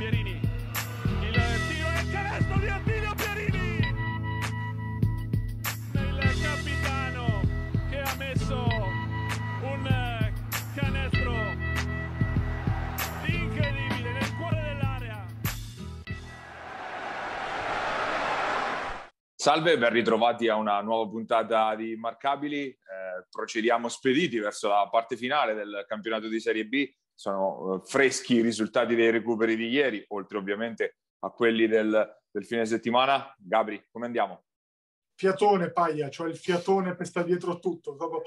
Pierini. Il tiro e il canestro di Attilio Pierini. Il capitano che ha messo un canestro incredibile nel cuore dell'area. Salve, ben ritrovati a una nuova puntata di Marcabili. Eh, procediamo spediti verso la parte finale del campionato di Serie B. Sono eh, freschi i risultati dei recuperi di ieri, oltre ovviamente a quelli del, del fine settimana. Gabri, come andiamo? Fiatone, Paglia, cioè il fiatone per sta dietro tutto, dopo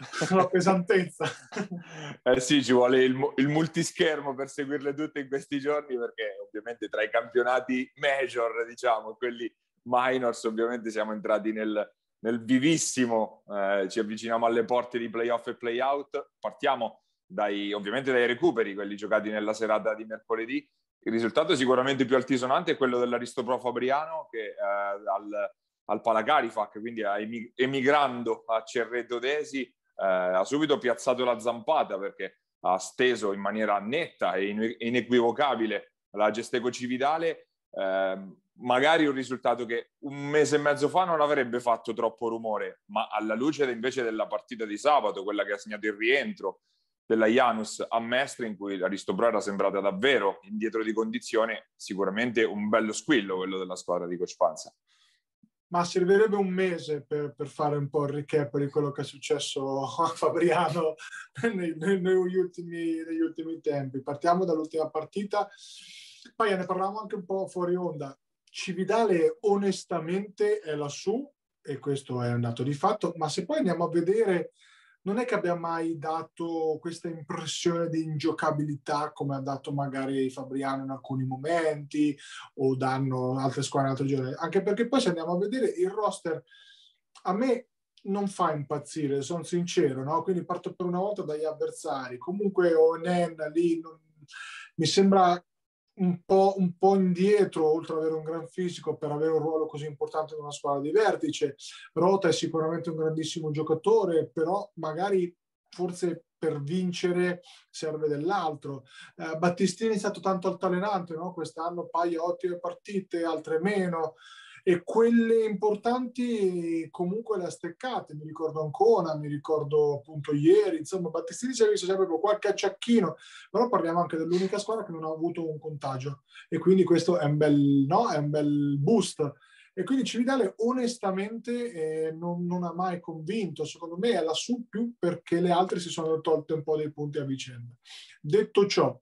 la pesantezza. eh sì, ci vuole il, il, multischermo per seguirle tutte in questi giorni, perché ovviamente tra i campionati major, diciamo, quelli minors, ovviamente siamo entrati nel, nel vivissimo, eh, ci avviciniamo alle porte di playoff e playout. Partiamo dai, ovviamente dai recuperi, quelli giocati nella serata di mercoledì. Il risultato sicuramente più altisonante è quello dell'Aristopro Fabriano che eh, al, al Palacarifac, quindi emigrando a Cerreto Desi, eh, ha subito piazzato la zampata perché ha steso in maniera netta e inequivocabile la Gesteco Cividale. Eh, magari un risultato che un mese e mezzo fa non avrebbe fatto troppo rumore, ma alla luce invece della partita di sabato, quella che ha segnato il rientro della Janus a Mestre, in cui l'Aristobro era sembrata davvero indietro di condizione, sicuramente un bello squillo quello della squadra di Coach Panza. Ma servirebbe un mese per, per, fare un po' il recap di quello che è successo a Fabriano nei, nei, negli, ultimi, negli ultimi tempi. Partiamo dall'ultima partita, poi ne parlavamo anche un po' fuori onda Cividale onestamente è lassù e questo è un dato di fatto, ma se poi andiamo a vedere non è che abbia mai dato questa impressione di ingiocabilità come ha dato magari Fabriano in alcuni momenti o danno altre squadre in altri giorni, anche perché poi se andiamo a vedere il roster a me non fa impazzire, sono sincero, no? quindi parto per una volta dagli avversari, comunque Onen lì non, mi sembra un po', un po', indietro, oltre ad avere un gran fisico, per avere un ruolo così importante in una squadra di vertice. Rota è sicuramente un grandissimo giocatore, però magari forse per vincere serve dell'altro. Eh, Battistini è stato tanto altalenante, no? quest'anno paia ottime partite, altre meno e quelle importanti comunque le ha steccate. Mi ricordo Ancona, mi ricordo appunto ieri, insomma Battistini ci ha visto sempre con qualche acciacchino, però parliamo anche dell'unica squadra che non ha avuto un contagio e quindi questo è un bel, no? è un bel boost. E quindi Cividale onestamente eh, non, non, ha mai convinto, secondo me è lassù più perché le altre si sono tolte un po' dei punti a vicenda. Detto ciò,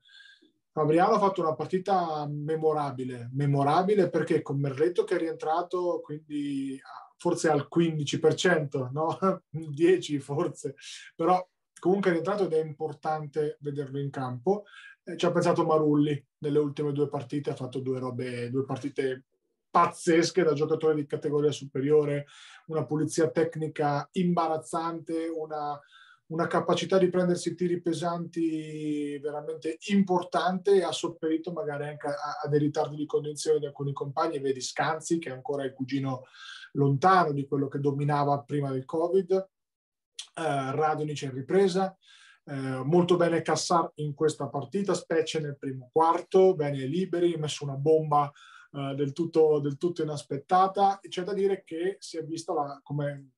Fabriano ha fatto una partita memorabile, memorabile perché con Merletto che è rientrato, quindi forse al 15%, no? 10 forse, però comunque è rientrato ed è importante vederlo in campo. Eh, ci ha pensato Marulli nelle ultime due partite, ha fatto due robe, due partite pazzesche da giocatore di categoria superiore, una pulizia tecnica imbarazzante, una una capacità di prendersi tiri pesanti veramente importante e ha sopperito magari anche a, a dei ritardi di condizione di alcuni compagni, vedi Scanzi che è ancora il cugino lontano di quello che dominava prima del Covid, eh, Radonic in ripresa, eh, molto bene Cassar in questa partita, specie nel primo quarto, bene liberi, ha messo una bomba eh, del, tutto, del tutto inaspettata. E c'è da dire che si è vista la, come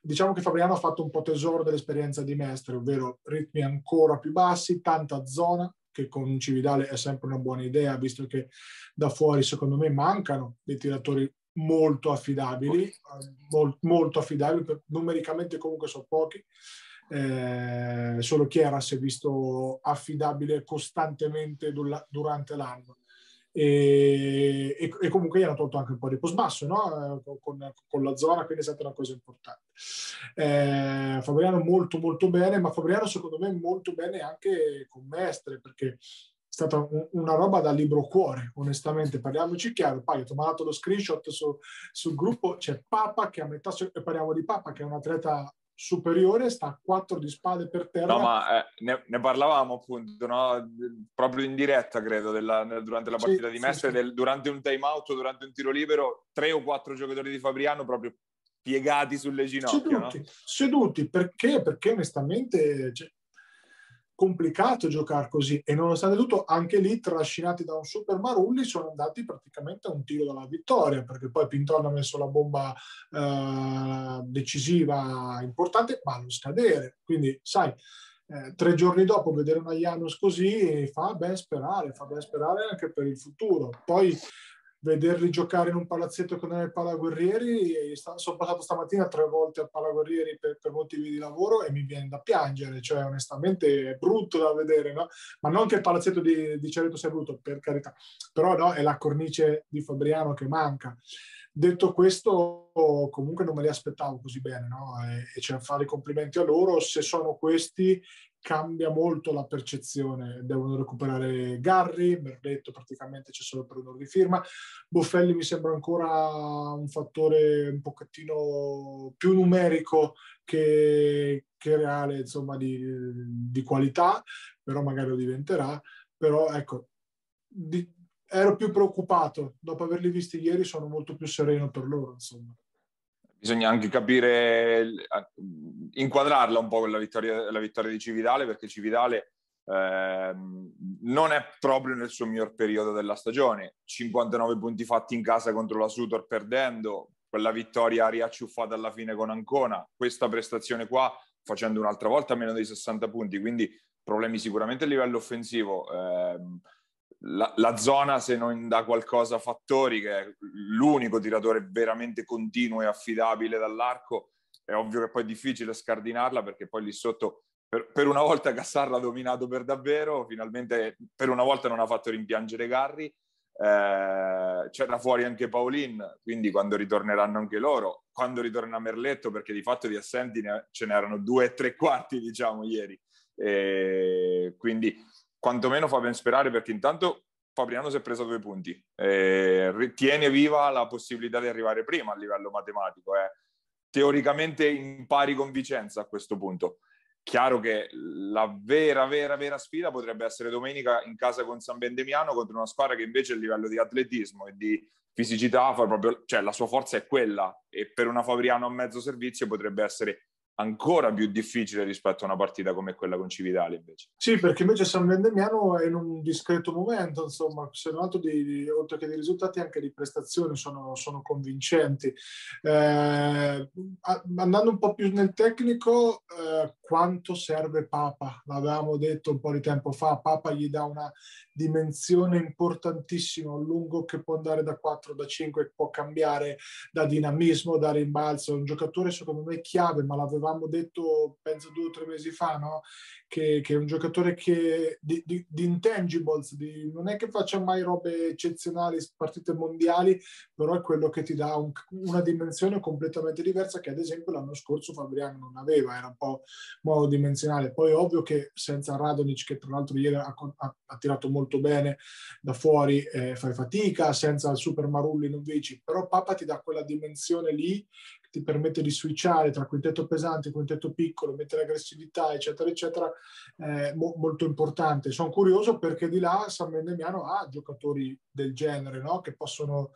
Diciamo che Fabriano ha fatto un po' tesoro dell'esperienza di Mestre, ovvero ritmi ancora più bassi, tanta zona, che con Cividale è sempre una buona idea, visto che da fuori secondo me mancano dei tiratori molto affidabili, molto, molto affidabili, numericamente comunque sono pochi. Eh, solo Chiara si è visto affidabile costantemente durante l'anno e, e, e, comunque gli hanno tolto anche un po' di post basso no? con, con, la zona, quindi è stata una cosa importante. Eh, Fabriano molto molto bene, ma Fabriano secondo me molto bene anche con Mestre, perché è stata un, una roba da libro cuore, onestamente, parliamoci chiaro. Poi ho mandato lo screenshot su, sul gruppo, c'è Papa che a metà, parliamo di Papa che è un atleta superiore, sta a 4 di spade per terra. No, ma eh, ne, ne, parlavamo appunto, no? proprio in diretta, credo, della, durante la partita sì, di Mestre, sì, del, durante un time out, durante un tiro libero, tre o quattro giocatori di Fabriano proprio piegati sulle ginocchia. Seduti, no? seduti perché? Perché onestamente... Cioè, complicato giocare così e nonostante tutto anche lì trascinati da un super Marulli sono andati praticamente a un tiro dalla vittoria perché poi Pinton ha messo la bomba eh, decisiva importante ma non scadere. Quindi sai eh, tre giorni dopo vedere una Janus così fa ben sperare fa ben sperare anche per il futuro. Poi vederli giocare in un palazzetto con il Palaguerrieri. Sono passato stamattina tre volte al Palaguerrieri per, per, motivi di lavoro e mi viene da piangere, cioè onestamente è brutto da vedere, no? ma non che il palazzetto di, di Cereto sia brutto, per carità, però no, è la cornice di Fabriano che manca. Detto questo, comunque non me li aspettavo così bene, no? E, e da fare i complimenti a loro. Se sono questi, cambia molto la percezione. Devono recuperare Garri, Merletto praticamente c'è solo per onore di firma. Boffelli mi sembra ancora un fattore un pochettino più numerico che, che reale, insomma, di, di, qualità, però magari lo diventerà. Però ecco, di, ero più preoccupato. Dopo averli visti ieri sono molto più sereno per loro, insomma bisogna anche capire, inquadrarla un po' con la vittoria, la vittoria di Cividale, perché Cividale eh, non è proprio nel suo miglior periodo della stagione. 59 punti fatti in casa contro la Sutor perdendo, quella vittoria riacciuffata alla fine con Ancona, questa prestazione qua facendo un'altra volta meno di 60 punti, quindi problemi sicuramente a livello offensivo. Eh, la, la, zona se non dà qualcosa a Fattori, che è l'unico tiratore veramente continuo e affidabile dall'arco, è ovvio che poi è difficile scardinarla perché poi lì sotto per, per una volta Cassarra ha dominato per davvero, finalmente per una volta non ha fatto rimpiangere Garri, eh, c'era fuori anche Paolin, quindi quando ritorneranno anche loro, quando ritorna Merletto, perché di fatto di assenti ce n'erano due e tre quarti, diciamo, ieri. E quindi quantomeno fa ben sperare perché intanto Fabriano si è preso due punti, eh, tiene viva la possibilità di arrivare prima a livello matematico, è teoricamente in pari con Vicenza a questo punto. Chiaro che la vera, vera, vera sfida potrebbe essere domenica in casa con San Bendemiano contro una squadra che invece a livello di atletismo e di fisicità fa proprio, cioè la sua forza è quella e per una Fabriano a mezzo servizio potrebbe essere ancora più difficile rispetto a una partita come quella con Civitale invece. Sì, perché invece San Vendemiano è in un discreto momento, insomma, se non altro di, oltre che di risultati anche di prestazioni sono, sono convincenti. Eh, andando un po' più nel tecnico, eh, quanto serve Papa? L'avevamo detto un po' di tempo fa, Papa gli dà una dimensione importantissima, un lungo che può andare da 4, da 5, può cambiare da dinamismo, da rimbalzo, un giocatore secondo me chiave, ma l'avevamo detto penso due o tre mesi fa, no? che, che, è un giocatore che di, di, di intangibles, di, non è che faccia mai robe eccezionali, partite mondiali, però è quello che ti dà un, una dimensione completamente diversa che ad esempio l'anno scorso Fabriano non aveva, era un po' monodimensionale. Poi ovvio che senza Radonic, che tra l'altro ieri ha, ha, ha tirato molto bene da fuori, eh, fai fatica, senza il super Marulli non vici, però Papa ti dà quella dimensione lì ti permette di switchare tra quintetto pesante e quintetto piccolo, mettere aggressività, eccetera, eccetera, eh, mo- molto importante. Sono curioso perché di là San Vendemiano ha giocatori del genere, no? che possono,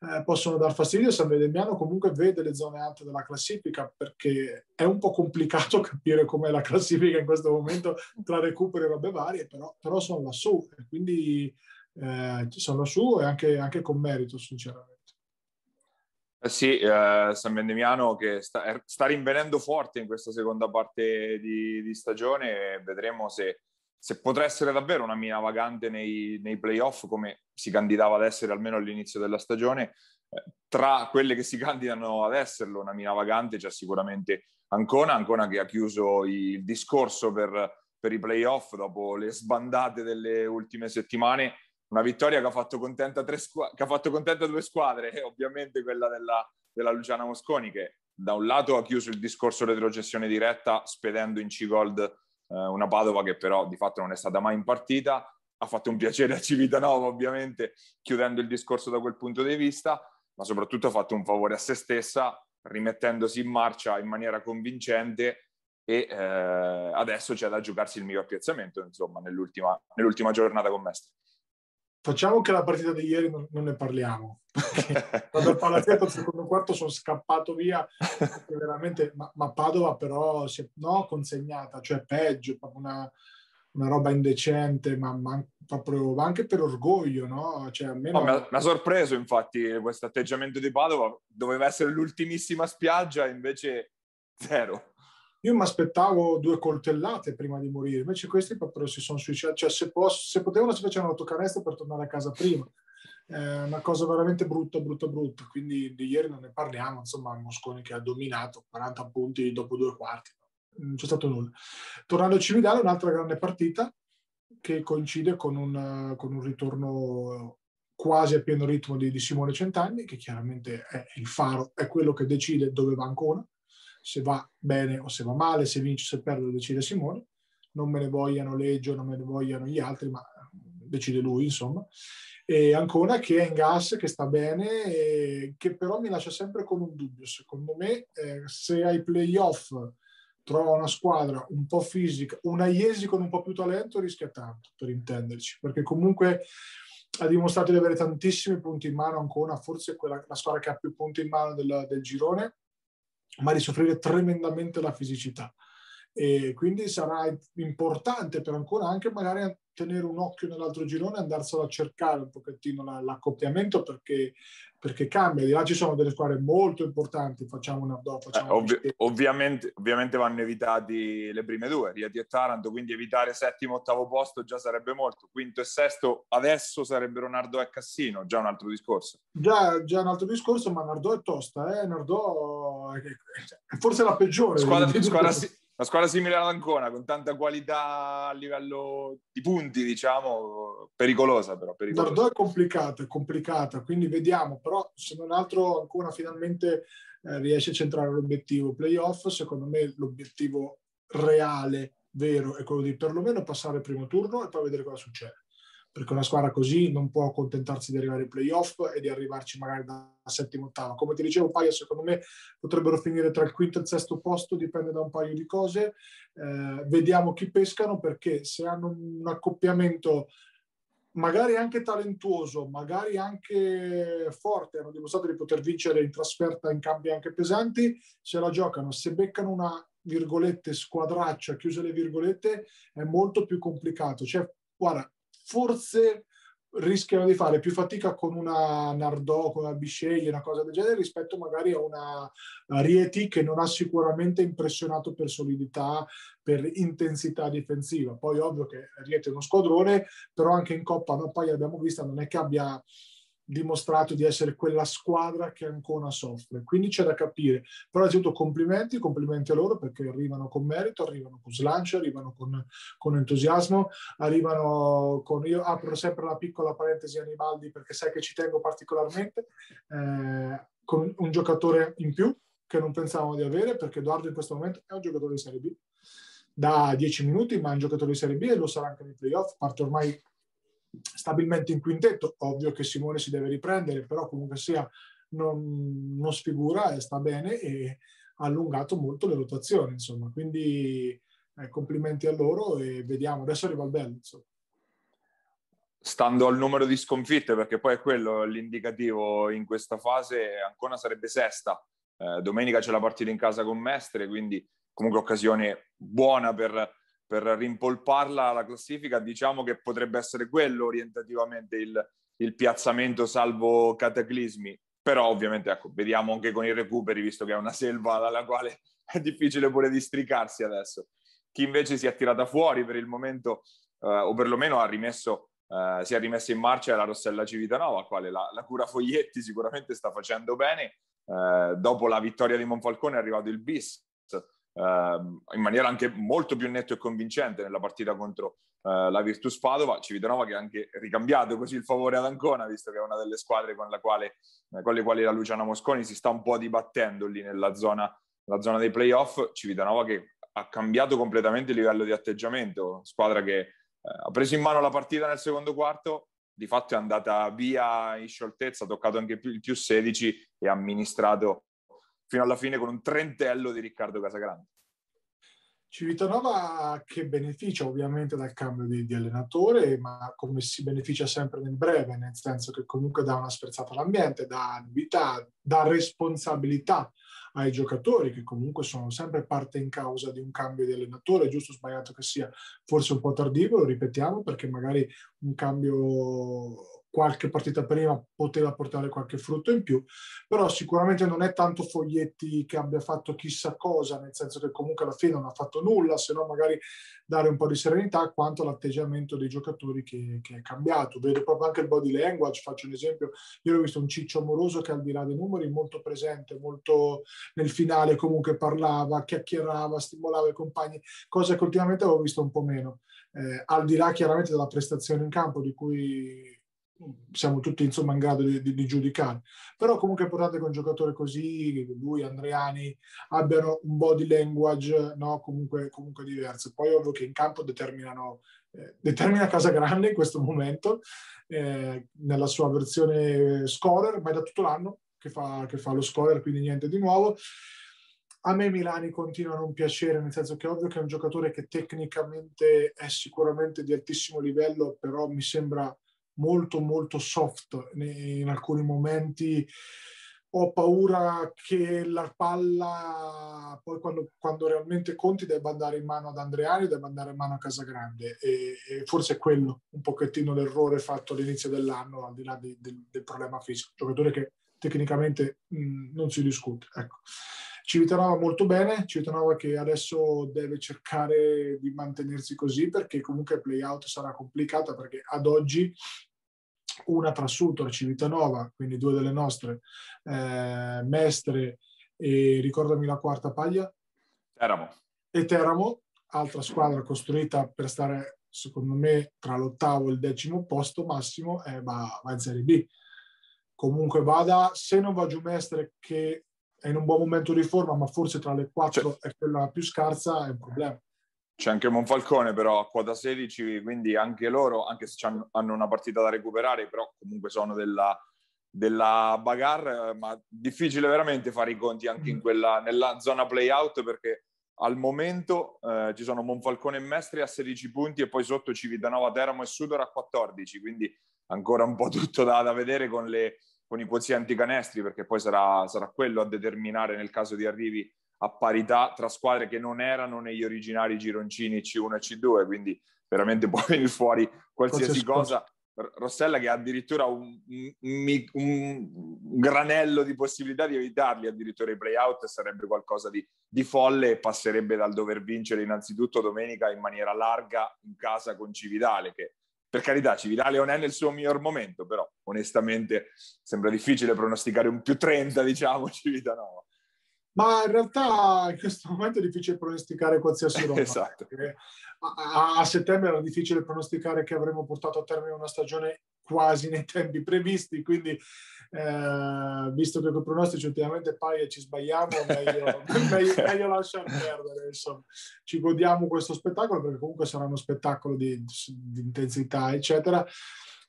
eh, possono dar fastidio. San Vendemiano comunque vede le zone alte della classifica perché è un po' complicato capire com'è la classifica in questo momento tra recuperi e robe varie, però, però sono lassù e quindi eh, sono lassù e anche, anche con merito, sinceramente. Eh sì, eh, San Vendemiano che sta, sta, rinvenendo forte in questa seconda parte di, di stagione vedremo se, se, potrà essere davvero una mina vagante nei, nei, playoff come si candidava ad essere almeno all'inizio della stagione. Eh, tra quelle che si candidano ad esserlo una mina vagante c'è sicuramente Ancona, Ancona che ha chiuso il discorso per, per i playoff dopo le sbandate delle ultime settimane una vittoria che ha fatto contenta, tre squ- che ha fatto contenta due squadre, ovviamente quella della, della Luciana Mosconi che da un lato ha chiuso il discorso retrocessione diretta spedendo in C-Gold eh, una Padova che però di fatto non è stata mai in partita, ha fatto un piacere a Civitanova ovviamente chiudendo il discorso da quel punto di vista, ma soprattutto ha fatto un favore a se stessa rimettendosi in marcia in maniera convincente e eh, adesso c'è da giocarsi il miglior piazzamento insomma nell'ultima, nell'ultima giornata con Mestre. Facciamo che la partita di ieri non, non ne parliamo. Quando al palazzetto al secondo quarto sono scappato via, veramente, ma, ma, Padova però si è no, consegnata, cioè peggio, una, una roba indecente, ma, ma, proprio anche per orgoglio, no? Cioè, almeno... no mi, ha, mi, ha, sorpreso infatti questo atteggiamento di Padova, doveva essere l'ultimissima spiaggia, invece zero. Io mi aspettavo due coltellate prima di morire, invece questi proprio si sono suicidati, cioè se, posso, se potevano si facevano l'autocanestro per tornare a casa prima. È una cosa veramente brutta, brutta, brutta. Quindi di ieri non ne parliamo, insomma, Mosconi che ha dominato 40 punti dopo due quarti non c'è stato nulla. Tornando a Cividale, un'altra grande partita che coincide con un, con un ritorno quasi a pieno ritmo di, di, Simone Centanni, che chiaramente è il faro, è quello che decide dove va Ancona, se va bene o se va male, se vince o se perde decide Simone. Non me ne vogliano Leggio, non me ne vogliano gli altri, ma decide lui, insomma. E Ancona che è in gas, che sta bene, che però mi lascia sempre con un dubbio. Secondo me, eh, se ai playoff trova una squadra un po' fisica, una Iesi con un po' più talento rischia tanto, per intenderci, perché comunque ha dimostrato di avere tantissimi punti in mano ancora, forse quella, la squadra che ha più punti in mano del, del girone, ma di soffrire tremendamente la fisicità. E quindi sarà importante per ancora anche magari tenere un occhio nell'altro girone e andarselo a cercare un pochettino l'accoppiamento perché, perché cambia. Di là ci sono delle squadre molto importanti, facciamo una dopo. Facciamo eh, ovvi- ovviamente, ovviamente, vanno evitati le prime due, Rieti e Taranto, quindi evitare settimo e ottavo posto già sarebbe molto. Quinto e sesto adesso sarebbero Nardò e Cassino, già un altro discorso. Già, già un altro discorso, ma Nardò è tosta, eh? Nardò è forse la peggiore. Squadra, squadra, una squadra simile ad Ancona, con tanta qualità a livello di punti, diciamo, pericolosa però. Pericolosa. Nardò è complicata, è complicata, quindi vediamo, però se non altro Ancona finalmente eh, riesce a centrare l'obiettivo playoff, secondo me l'obiettivo reale, vero, è quello di perlomeno passare il primo turno e poi vedere cosa succede perché una squadra così non può accontentarsi di arrivare ai playoff e di arrivarci magari da settima ottava. Come ti dicevo, Paia secondo me potrebbero finire tra il quinto e il sesto posto, dipende da un paio di cose. Eh, vediamo chi pescano perché se hanno un accoppiamento magari anche talentuoso, magari anche forte, hanno dimostrato di poter vincere in trasferta in campi anche pesanti, se la giocano, se beccano una virgolette squadraccia, chiuse le virgolette, è molto più complicato. Cioè, guarda, forse rischiano di fare più fatica con una Nardò, con una Bisceglie, una cosa del genere, rispetto magari a una Rieti che non ha sicuramente impressionato per solidità, per intensità difensiva. Poi ovvio che Rieti è uno squadrone, però anche in Coppa, no? poi abbiamo visto, non è che abbia dimostrato di essere quella squadra che ancora soffre. Quindi c'è da capire. Però innanzitutto complimenti, complimenti a loro perché arrivano con merito, arrivano con slancio, arrivano con, con entusiasmo, arrivano con... Io apro sempre la piccola parentesi Animaldi perché sai che ci tengo particolarmente, eh, con un giocatore in più che non pensavamo di avere perché Edoardo in questo momento è un giocatore di Serie B da 10 minuti, ma è un giocatore di Serie B e lo sarà anche nei playoff, parte ormai stabilmente in quintetto. Ovvio che Simone si deve riprendere, però comunque sia non, non sfigura e sta bene e ha allungato molto le rotazioni, insomma. Quindi eh, complimenti a loro e vediamo. Adesso arriva il bello, insomma. Stando al numero di sconfitte, perché poi è quello l'indicativo in questa fase, Ancona sarebbe sesta. Eh, domenica c'è la partita in casa con Mestre, quindi comunque occasione buona per per rimpolparla alla classifica, diciamo che potrebbe essere quello orientativamente il, il piazzamento salvo cataclismi. Però ovviamente ecco, vediamo anche con i recuperi, visto che è una selva dalla quale è difficile pure districarsi adesso. Chi invece si è tirata fuori per il momento, eh, o perlomeno ha rimesso, eh, si è rimessa in marcia, è la Rossella Civitanova, quale la, la cura Foglietti sicuramente sta facendo bene. Eh, dopo la vittoria di Monfalcone è arrivato il bis, in maniera anche molto più netto e convincente nella partita contro uh, la Virtus Padova. Civitanova che ha anche ricambiato così il favore ad Ancona, visto che è una delle squadre con, quale, eh, con le quali la Luciana Mosconi si sta un po' dibattendo lì nella zona, nella zona dei playoff. Civitanova che ha cambiato completamente il livello di atteggiamento, squadra che eh, ha preso in mano la partita nel secondo quarto, di fatto è andata via in scioltezza, ha toccato anche il più 16 e ha amministrato fino alla fine con un trentello di Riccardo Casagrande. Civitanova che beneficia ovviamente dal cambio di, di, allenatore, ma come si beneficia sempre nel breve, nel senso che comunque dà una sperzata all'ambiente, dà novità, dà responsabilità ai giocatori che comunque sono sempre parte in causa di un cambio di allenatore, giusto o sbagliato che sia, forse un po' tardivo, lo ripetiamo perché magari un cambio qualche partita prima poteva portare qualche frutto in più, però sicuramente non è tanto Foglietti che abbia fatto chissà cosa, nel senso che comunque alla fine non ha fatto nulla, se no magari dare un po' di serenità, quanto l'atteggiamento dei giocatori che, che, è cambiato. Vedo proprio anche il body language, faccio un esempio, io ho visto un Ciccio Amoroso che al di là dei numeri molto presente, molto nel finale comunque parlava, chiacchierava, stimolava i compagni, cosa che ultimamente avevo visto un po' meno. Eh, al di là chiaramente della prestazione in campo di cui siamo tutti insomma in grado di, di, di, giudicare. Però comunque è importante che un giocatore così, lui, Andreani, abbiano un body language no? comunque, comunque diverso. Poi ovvio che in campo determinano, eh, determina Casa Grande in questo momento, eh, nella sua versione scorer, ma è da tutto l'anno che fa, che fa lo scorer, quindi niente di nuovo. A me Milani continua a non piacere, nel senso che è ovvio che è un giocatore che tecnicamente è sicuramente di altissimo livello, però mi sembra molto molto soft in alcuni momenti. Ho paura che la palla poi quando, quando, realmente conti debba andare in mano ad Andreani debba andare in mano a Casagrande. E, e forse è quello un pochettino l'errore fatto all'inizio dell'anno al di là di, del, del, problema fisico. Giocatore che tecnicamente mh, non si discute ecco. Civitanova molto bene, Civitanova che adesso deve cercare di mantenersi così perché comunque il play out sarà complicata perché ad oggi una tra Sutor e Civitanova, quindi due delle nostre, eh, Mestre e ricordami la quarta paglia? Teramo. E Teramo, altra squadra costruita per stare, secondo me, tra l'ottavo e il decimo posto massimo, eh, va, va in Serie B. Comunque vada, se non va giù Mestre che è in un buon momento di forma, ma forse tra le quattro cioè, è quella più scarsa, è un problema. C'è anche Monfalcone però a quota 16, quindi anche loro, anche se hanno una partita da recuperare, però comunque sono della, della bagarre, ma difficile veramente fare i conti anche in mm. quella, nella zona play-out perché al momento eh, ci sono Monfalcone e Mestri a 16 punti e poi sotto Civitanova, Teramo e Sudor a 14, quindi ancora un po' tutto da, da vedere con, le, con, i quozienti canestri perché poi sarà, sarà quello a determinare nel caso di arrivi a parità tra squadre che non erano negli originali gironcini C1 e C2, quindi veramente può venire fuori qualsiasi cosa. Rossella che ha addirittura un, un, un, granello di possibilità di evitarli addirittura i playout sarebbe qualcosa di, di, folle e passerebbe dal dover vincere innanzitutto domenica in maniera larga in casa con Cividale che per carità Cividale non è nel suo miglior momento però onestamente sembra difficile pronosticare un più 30 diciamo Civitanova ma in realtà in questo momento è difficile pronosticare qualsiasi roba. esatto. A, a, settembre era difficile pronosticare che avremmo portato a termine una stagione quasi nei tempi previsti, quindi eh, visto che con i pronostici ultimamente poi ci sbagliamo, meglio, meglio, meglio lasciar perdere. Insomma. Ci godiamo questo spettacolo perché comunque sarà uno spettacolo di, di intensità, eccetera.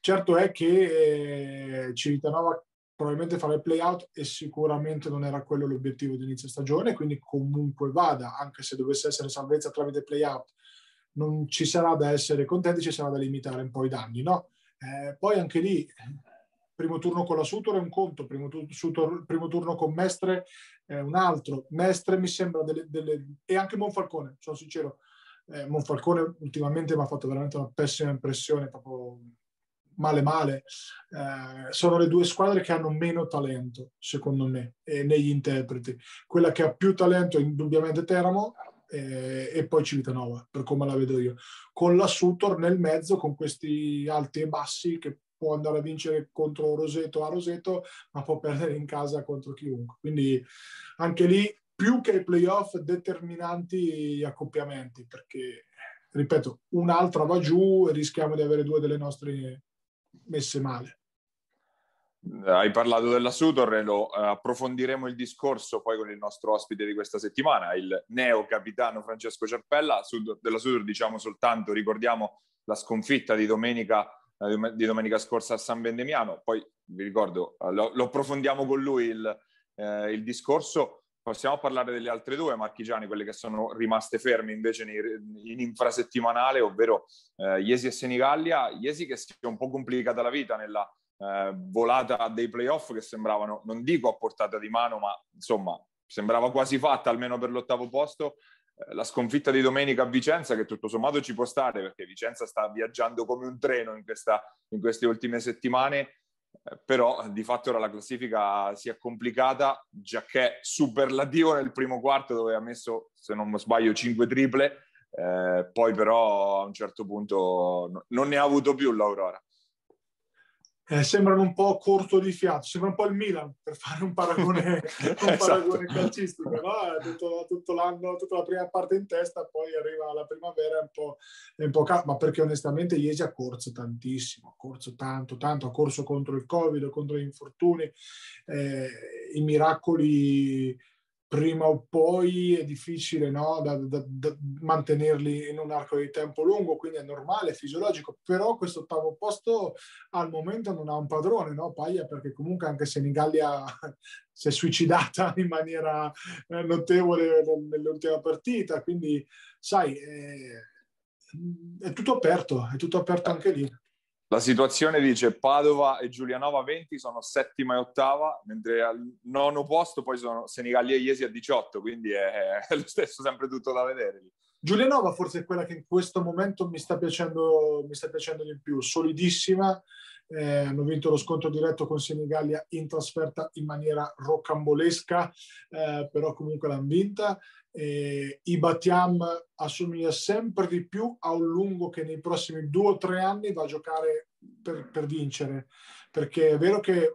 Certo è che eh, Civitanova probabilmente fare il play-out e sicuramente non era quello l'obiettivo di inizio stagione, quindi comunque vada, anche se dovesse essere salvezza tramite play-out, non ci sarà da essere contenti, ci sarà da limitare un po' i danni, no? Eh, poi anche lì, primo turno con la Sutor è un conto, primo, tu- Sutor, primo turno con Mestre è un altro. Mestre mi sembra delle, delle... e anche Monfalcone, sono sincero. Eh, Monfalcone ultimamente mi ha fatto veramente una pessima impressione, proprio male male, eh, sono le due squadre che hanno meno talento, secondo me, eh, negli interpreti. Quella che ha più talento è indubbiamente Teramo eh, e poi Civitanova, per come la vedo io. Con la Sutor nel mezzo, con questi alti e bassi che può andare a vincere contro Roseto a Roseto, ma può perdere in casa contro chiunque. Quindi anche lì, più che i playoff, determinanti gli accoppiamenti, perché ripeto, un'altra va giù e rischiamo di avere due delle nostre messe male. Hai parlato della Sutor e lo uh, approfondiremo il discorso poi con il nostro ospite di questa settimana, il neo capitano Francesco Cerpella. Della Sutor diciamo soltanto, ricordiamo la sconfitta di domenica, uh, di domenica scorsa a San Vendemiano, poi vi ricordo, uh, lo, approfondiamo con lui il, il discorso. Possiamo parlare delle altre due marchigiani, quelle che sono rimaste ferme invece in infrasettimanale, ovvero eh, Iesi e Senigallia. Iesi che si è un po' complicata la vita nella eh, volata dei playoff che sembravano, non dico a portata di mano, ma insomma sembrava quasi fatta almeno per l'ottavo posto. Eh, la sconfitta di domenica a Vicenza, che tutto sommato ci può stare perché Vicenza sta viaggiando come un treno in, questa, in queste ultime settimane, però di fatto ora la classifica si è complicata, già che superlativo nel primo quarto dove ha messo, se non sbaglio, 5 triple, eh, poi però a un certo punto non ne ha avuto più l'Aurora eh, sembrano un po' corto di fiato, sembra un po' il Milan per fare un paragone, un esatto. paragone calcistico, no? tutto, tutto, l'anno, tutta la prima parte in testa, poi arriva la primavera è un po', un po cal- ma perché onestamente Iesi ha corso tantissimo, ha corso tanto, tanto, ha corso contro il Covid, contro gli infortuni, eh, i miracoli prima o poi è difficile no? da, da, da, mantenerli in un arco di tempo lungo, quindi è normale, è fisiologico, però questo ottavo posto al momento non ha un padrone, no? Paglia, perché comunque anche se Senigallia si è suicidata in maniera eh, notevole nell'ultima partita, quindi sai, è, è tutto aperto, è tutto aperto anche lì. La situazione dice Padova e Giulianova 20 sono settima e ottava, mentre al nono posto poi sono Senigallia e Iesi a 18, quindi è, è, lo stesso, sempre tutto da vedere. Giulianova forse è quella che in questo momento mi sta piacendo, mi sta piacendo di più, solidissima, eh, hanno vinto lo scontro diretto con Senigallia in trasferta in maniera rocambolesca, eh, però comunque l'hanno vinta. Eh, I Batiam assomiglia sempre di più a un lungo che nei prossimi due o tre anni va a giocare per, per vincere. Perché è vero che eh,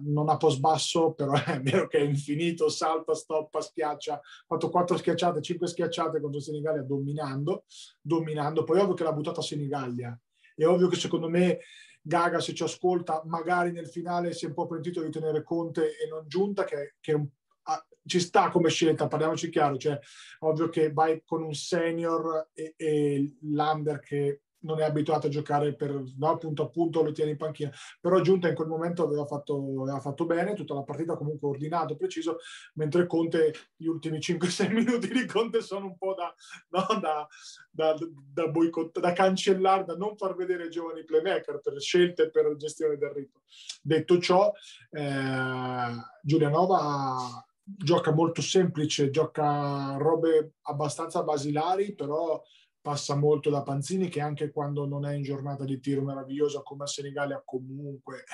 non ha post basso, però è vero che è infinito, salta, stoppa, schiaccia, ha fatto quattro schiacciate, cinque schiacciate contro Senigallia dominando, dominando, poi ovvio che l'ha buttata Senigallia, è ovvio che secondo me Gaga se ci ascolta magari nel finale si è un po' pentito di tenere Conte e non Giunta che, che un, ah, ci sta come scelta, parliamoci chiaro, cioè ovvio che vai con un senior e, e l'under che non è abituato a giocare per no, punto a punto, lo tiene in panchina. Però Giunta in quel momento aveva fatto, aveva fatto bene, tutta la partita comunque ordinato, preciso, mentre Conte, gli ultimi 5-6 minuti di Conte sono un po' da, no, da, da, da, boicott- da cancellare, da non far vedere giovani playmaker per scelte per gestione del ritmo. Detto ciò, eh, Giulianova gioca molto semplice, gioca robe abbastanza basilari, però passa molto da Panzini che anche quando non è in giornata di tiro meravigliosa come a Senigallia comunque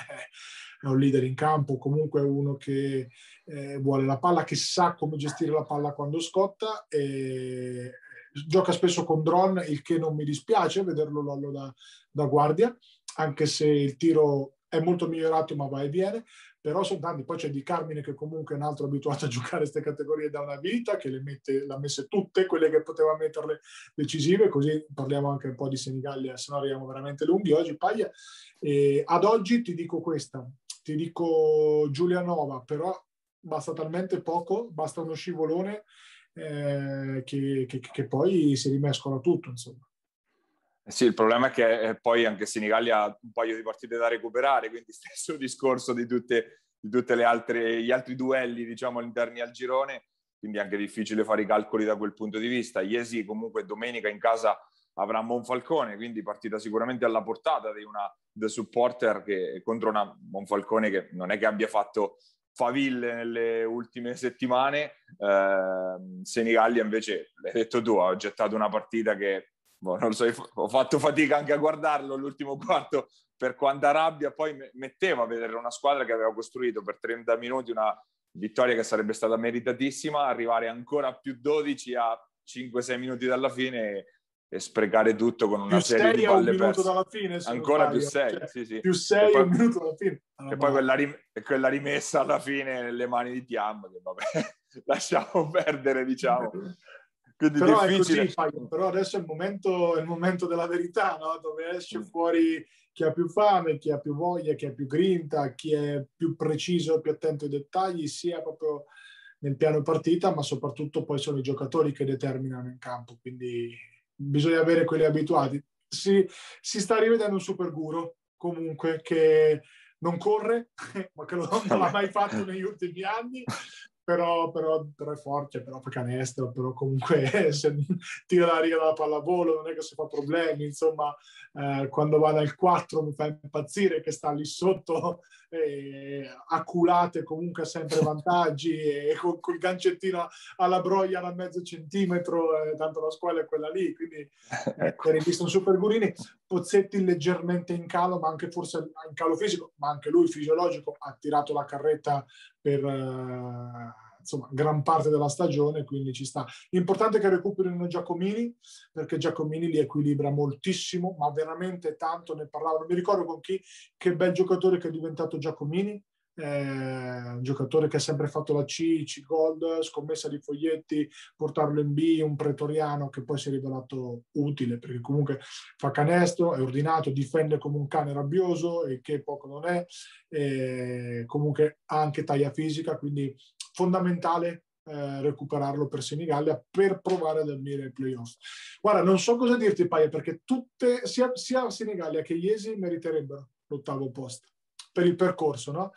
è un leader in campo, comunque è uno che eh, vuole la palla, che sa come gestire la palla quando scotta e gioca spesso con drone, il che non mi dispiace vederlo da, da guardia, anche se il tiro è molto migliorato ma va e viene, però sono tanti. Poi c'è Di Carmine che comunque è un altro abituato a giocare queste categorie da una vita, che le mette, le ha messe tutte, quelle che poteva metterle decisive, così parliamo anche un po' di Senigallia, se no arriviamo veramente lunghi oggi. Paglia. E ad oggi ti dico questa, ti dico Giulianova, però basta talmente poco, basta uno scivolone eh, che, che, che poi si rimescola tutto, insomma. Eh sì, il problema è che eh, poi anche Senigallia ha un paio di partite da recuperare, quindi stesso discorso di tutte, di tutte gli altri duelli, diciamo, interni al girone, quindi è anche difficile fare i calcoli da quel punto di vista. Iesi comunque domenica in casa avrà Monfalcone, quindi partita sicuramente alla portata di una The Supporter che, contro una Monfalcone che non è che abbia fatto faville nelle ultime settimane. Eh, Senigallia invece, l'hai detto tu, ha gettato una partita che boh, non so, ho fatto fatica anche a guardarlo l'ultimo quarto per quanta rabbia poi metteva a vedere una squadra che aveva costruito per 30 minuti una vittoria che sarebbe stata meritatissima, arrivare ancora più 12 a 5-6 minuti dalla fine e, e sprecare tutto con una più serie di palle perse. fine, ancora più 6, cioè, sì, sì. Più 6 un minuto dalla fine. Allora, e poi quella, rim- quella, rimessa alla fine nelle mani di Tiam, che vabbè, lasciamo perdere, diciamo. Quindi però, difficile. Così, però adesso è il momento, è il momento della verità, no? dove esce mm. fuori chi ha più fame, chi ha più voglia, chi ha più grinta, chi è più preciso, più attento ai dettagli, sia proprio nel piano partita, ma soprattutto poi sono i giocatori che determinano in campo, quindi bisogna avere quelli abituati. Si, si sta rivedendo un super guru comunque che non corre, ma che non l'ha mai fatto negli ultimi anni, però, però, però, è forte, però fa canestro, però comunque se tira la riga dalla pallavolo non è che si fa problemi, insomma eh, quando va nel 4 mi fa impazzire che sta lì sotto eh, acculate comunque sempre vantaggi e con, col gancettino alla broglia da mezzo centimetro, eh, tanto la scuola è quella lì, quindi eh, per il visto un super Gurini, Pozzetti leggermente in calo, ma anche forse in calo fisico, ma anche lui fisiologico, ha tirato la carretta per eh, insomma, gran parte della stagione, quindi ci sta. L'importante è che recuperino Giacomini, perché Giacomini li equilibra moltissimo, ma veramente tanto, ne parlavo, non mi ricordo con chi, che bel giocatore che è diventato Giacomini, eh, un giocatore che ha sempre fatto la C, C Gold, scommessa di foglietti, portarlo in B, un pretoriano che poi si è rivelato utile perché comunque fa canestro, è ordinato, difende come un cane rabbioso e che poco non è, e comunque ha anche taglia fisica, quindi fondamentale eh, recuperarlo per Senigallia per provare ad avvenire ai playoff. Guarda, non so cosa dirti, Paia, perché tutte, sia, sia Senigallia che Iesi meriterebbero l'ottavo posto per il percorso, no?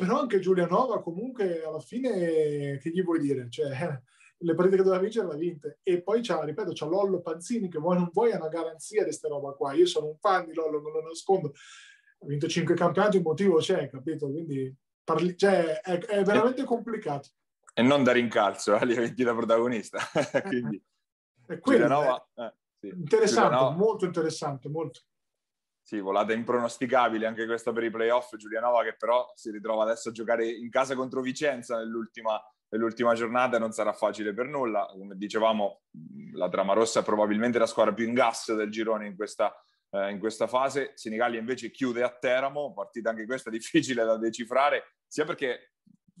Però anche Giulianova comunque alla fine che gli vuoi dire? Cioè, le partite che doveva vincere l'ha vinte e poi c'ha, ripeto, c'ha Lollo Panzini che vuoi non vuoi è una garanzia di questa roba qua io sono un fan di Lollo, non lo nascondo ha vinto cinque campionati, un motivo c'è, capito? Quindi parli, cioè, è, è, veramente complicato e non da rincalzo, eh, li ha vinti da protagonista quindi è quello, Giulianova, eh. Eh, sì. interessante, Giulianova. molto interessante molto sì, volata impronosticabile anche questa per i playoff. Giulianova che però si ritrova adesso a giocare in casa contro Vicenza nell'ultima, nell'ultima giornata non sarà facile per nulla. Come dicevamo, la Trama Rossa è probabilmente la squadra più in gas del girone in questa, eh, in questa fase. Senigallia invece chiude a Teramo, partita anche questa difficile da decifrare, sia perché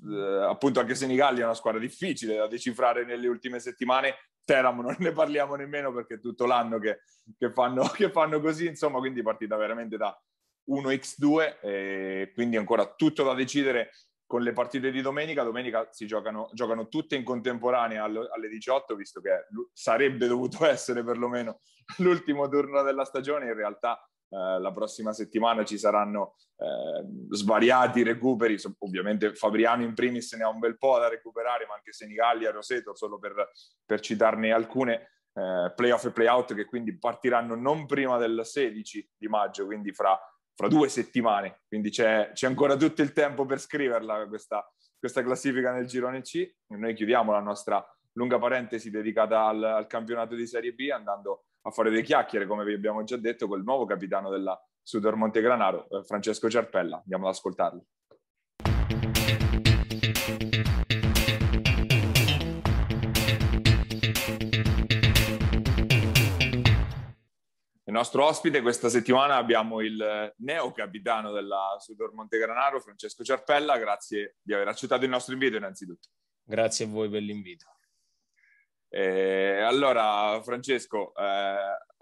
eh, appunto anche Senigallia è una squadra difficile da decifrare nelle ultime settimane, Teramo non ne parliamo nemmeno perché è tutto l'anno che, che, fanno, che fanno così, insomma, quindi partita veramente da 1x2 e quindi ancora tutto da decidere con le partite di domenica. Domenica si giocano, giocano tutte in contemporanea alle 18, visto che sarebbe dovuto essere perlomeno l'ultimo turno della stagione. In realtà eh, la prossima settimana ci saranno eh, svariati recuperi, ovviamente Fabriano in primis ne ha un bel po' da recuperare, ma anche Senigallia, Roseto, solo per, per citarne alcune, eh, playoff e playout che quindi partiranno non prima del 16 di maggio, quindi fra, fra due settimane, quindi c'è, c'è, ancora tutto il tempo per scriverla questa, questa classifica nel girone C. Noi chiudiamo la nostra lunga parentesi dedicata al, al campionato di Serie B andando a fare due chiacchiere, come vi abbiamo già detto, col nuovo capitano della Sudor Montegranaro, eh, Francesco Cerpella. Andiamo ad ascoltarlo. Il nostro ospite questa settimana abbiamo il neo capitano della Sudor Montegranaro, Francesco Cerpella. Grazie di aver accettato il nostro invito innanzitutto. Grazie a voi per l'invito. Eh, allora, Francesco, eh,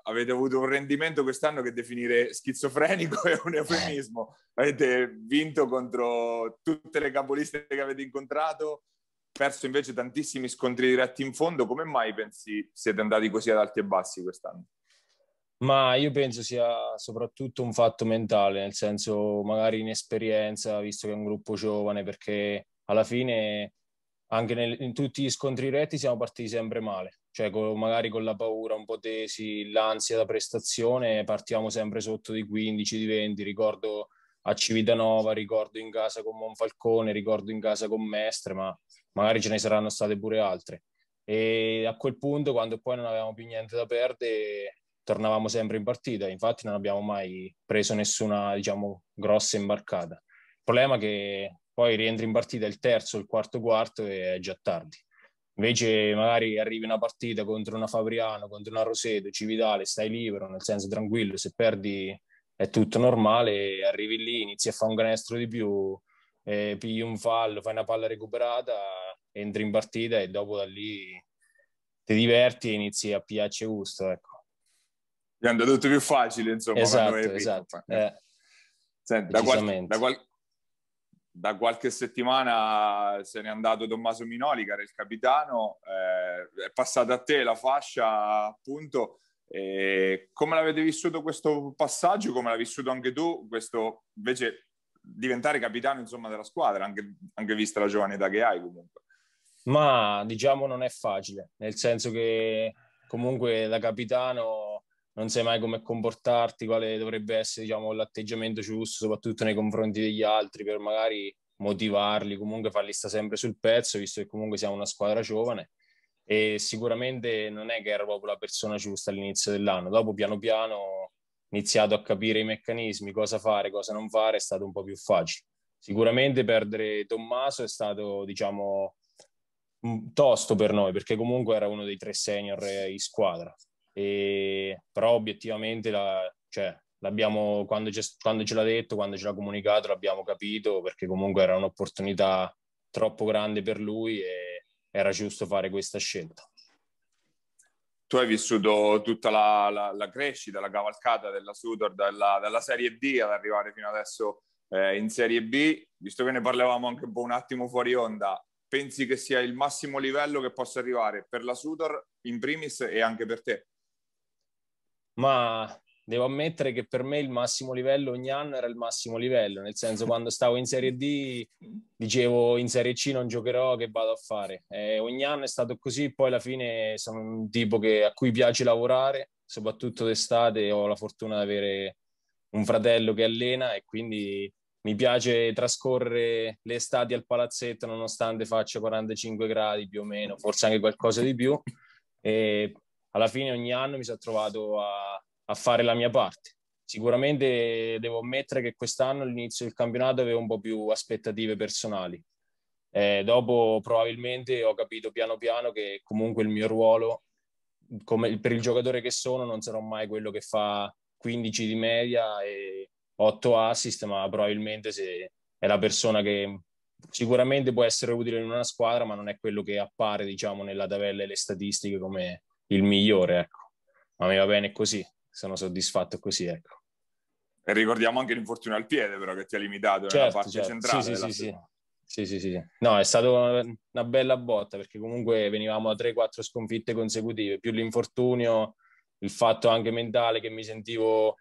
avete avuto un rendimento quest'anno che definire schizofrenico è un eufemismo. Avete vinto contro tutte le capoliste che avete incontrato, perso invece tantissimi scontri diretti in fondo. Come mai pensi siete andati così ad alti e bassi quest'anno? Ma io penso sia soprattutto un fatto mentale, nel senso magari inesperienza, visto che è un gruppo giovane, perché alla fine anche nel, in tutti gli scontri retti siamo partiti sempre male, cioè con, magari con la paura un po' tesi, l'ansia da prestazione, partiamo sempre sotto di 15, di 20, ricordo a Civitanova, ricordo in casa con Monfalcone, ricordo in casa con Mestre, ma magari ce ne saranno state pure altre. E a quel punto, quando poi non avevamo più niente da perdere, tornavamo sempre in partita. Infatti non abbiamo mai preso nessuna, diciamo, grossa imbarcata. Il problema è che poi rientri in partita il terzo, il quarto quarto e è già tardi. Invece magari arrivi una partita contro una Fabriano, contro una Roseto, Civitale, stai libero, nel senso tranquillo, se perdi è tutto normale, arrivi lì, inizi a fare un canestro di più, eh, pigli un fallo, fai una palla recuperata, entri in partita e dopo da lì ti diverti e inizi a piacere gusto, ecco. È andato tutto più facile, insomma. Esatto, esatto. Eh, Senti, da, qual- da, qual- da qualche settimana se n'è andato Tommaso Minoli, che era il capitano, eh, è passata a te la fascia, appunto. E come l'avete vissuto questo passaggio? Come l'hai vissuto anche tu? Questo invece diventare capitano insomma, della squadra, anche, anche vista la giovane età che hai comunque. Ma diciamo non è facile, nel senso che comunque da capitano non sai mai come comportarti, quale dovrebbe essere diciamo, l'atteggiamento giusto, soprattutto nei confronti degli altri, per magari motivarli, comunque farli stare sempre sul pezzo, visto che comunque siamo una squadra giovane e sicuramente non è che ero proprio la persona giusta all'inizio dell'anno. Dopo piano piano ho iniziato a capire i meccanismi, cosa fare, cosa non fare, è stato un po' più facile. Sicuramente perdere Tommaso è stato, diciamo, tosto per noi perché comunque era uno dei tre senior in squadra. E, però obiettivamente la, cioè, l'abbiamo, quando, quando ce l'ha detto, quando ce l'ha comunicato, l'abbiamo capito perché comunque era un'opportunità troppo grande per lui e era giusto fare questa scelta. Tu hai vissuto tutta la, la, la crescita, la cavalcata della Sudor dalla, dalla, Serie D ad arrivare fino adesso eh, in Serie B. Visto che ne parlavamo anche un po' un attimo fuori onda, pensi che sia il massimo livello che possa arrivare per la Sudor in primis e anche per te? Ma devo ammettere che per me il massimo livello ogni anno era il massimo livello, nel senso quando stavo in Serie D dicevo in Serie C non giocherò, che vado a fare. E ogni anno è stato così, poi alla fine sono un tipo che, a cui piace lavorare, soprattutto d'estate, ho la fortuna di avere un fratello che allena e quindi mi piace trascorrere le estati al palazzetto nonostante faccia 45 gradi più o meno, forse anche qualcosa di più. E alla fine ogni anno mi sono trovato a, a fare la mia parte. Sicuramente devo ammettere che quest'anno all'inizio del campionato avevo un po' più aspettative personali. Eh, dopo probabilmente ho capito piano piano che comunque il mio ruolo, come per il giocatore che sono, non sarò mai quello che fa 15 di media e 8 assist, ma probabilmente se è la persona che sicuramente può essere utile in una squadra, ma non è quello che appare, diciamo, nella tabella e le statistiche come il migliore, ecco. Ma mi va bene così, sono soddisfatto così, ecco. E ricordiamo anche l'infortunio al piede, però, che ti ha limitato certo, nella parte certo. centrale. Sì, sì, sì, sì, sì, sì, No, è stata una bella botta, perché comunque venivamo a 3-4 sconfitte consecutive, più l'infortunio, il fatto anche mentale che mi sentivo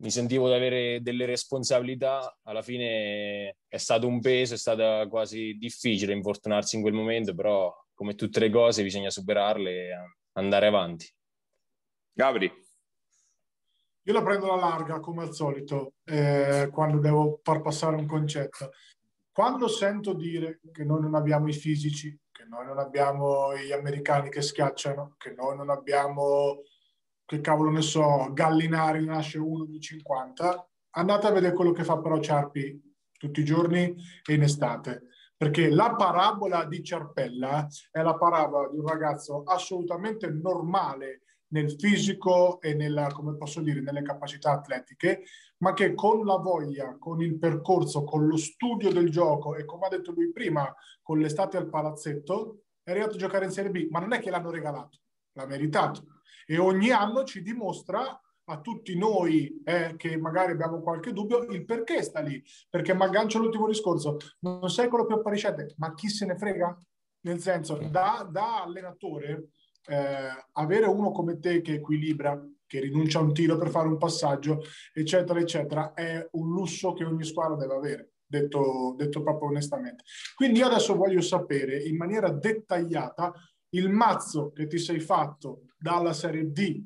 mi sentivo di avere delle responsabilità, alla fine è stato un peso, è stato quasi difficile infortunarsi in quel momento, però come tutte le cose bisogna superarle e andare avanti. Gabri. Io la prendo alla larga, come al solito, eh, quando devo far passare un concetto. Quando sento dire che noi non abbiamo i fisici, che noi non abbiamo gli americani che schiacciano, che noi non abbiamo che cavolo ne so, Gallinari nasce uno di 50, andate a vedere quello che fa però Ciarpi tutti i giorni e in estate. Perché la parabola di Ciarpella è la parabola di un ragazzo assolutamente normale nel fisico e nella, come posso dire, nelle capacità atletiche, ma che con la voglia, con il percorso, con lo studio del gioco e come ha detto lui prima, con l'estate al palazzetto, è arrivato a giocare in Serie B, ma non è che l'hanno regalato, l'ha meritato. E ogni anno ci dimostra a tutti noi eh, che magari abbiamo qualche dubbio il perché sta lì. Perché mi aggancio all'ultimo discorso, non sei quello più appariscente, ma chi se ne frega? Nel senso, da, da allenatore, eh, avere uno come te che equilibra, che rinuncia a un tiro per fare un passaggio, eccetera, eccetera, è un lusso che ogni squadra deve avere. Detto, detto proprio onestamente. Quindi io adesso voglio sapere in maniera dettagliata il mazzo che ti sei fatto dalla Serie D,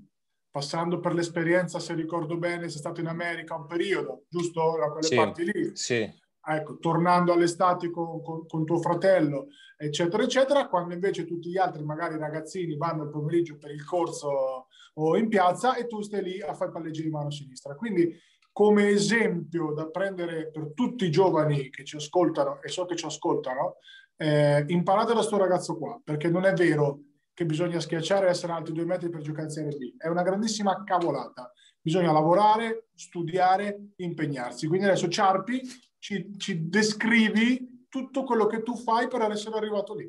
passando per l'esperienza, se ricordo bene, sei stato in America un periodo, giusto? Da quelle sì, parti lì. Sì. Ecco, tornando all'estate con, con, con, tuo fratello, eccetera, eccetera, quando invece tutti gli altri, magari ragazzini, vanno il pomeriggio per il corso o in piazza e tu stai lì a fare palleggi di mano sinistra. Quindi come esempio da prendere per tutti i giovani che ci ascoltano e so che ci ascoltano, eh, imparate da questo ragazzo qua, perché non è vero che bisogna schiacciare e essere alti due metri per giocare in Serie B. È una grandissima cavolata. Bisogna lavorare, studiare, impegnarsi. Quindi adesso Ciarpi ci, ci descrivi tutto quello che tu fai per essere arrivato lì.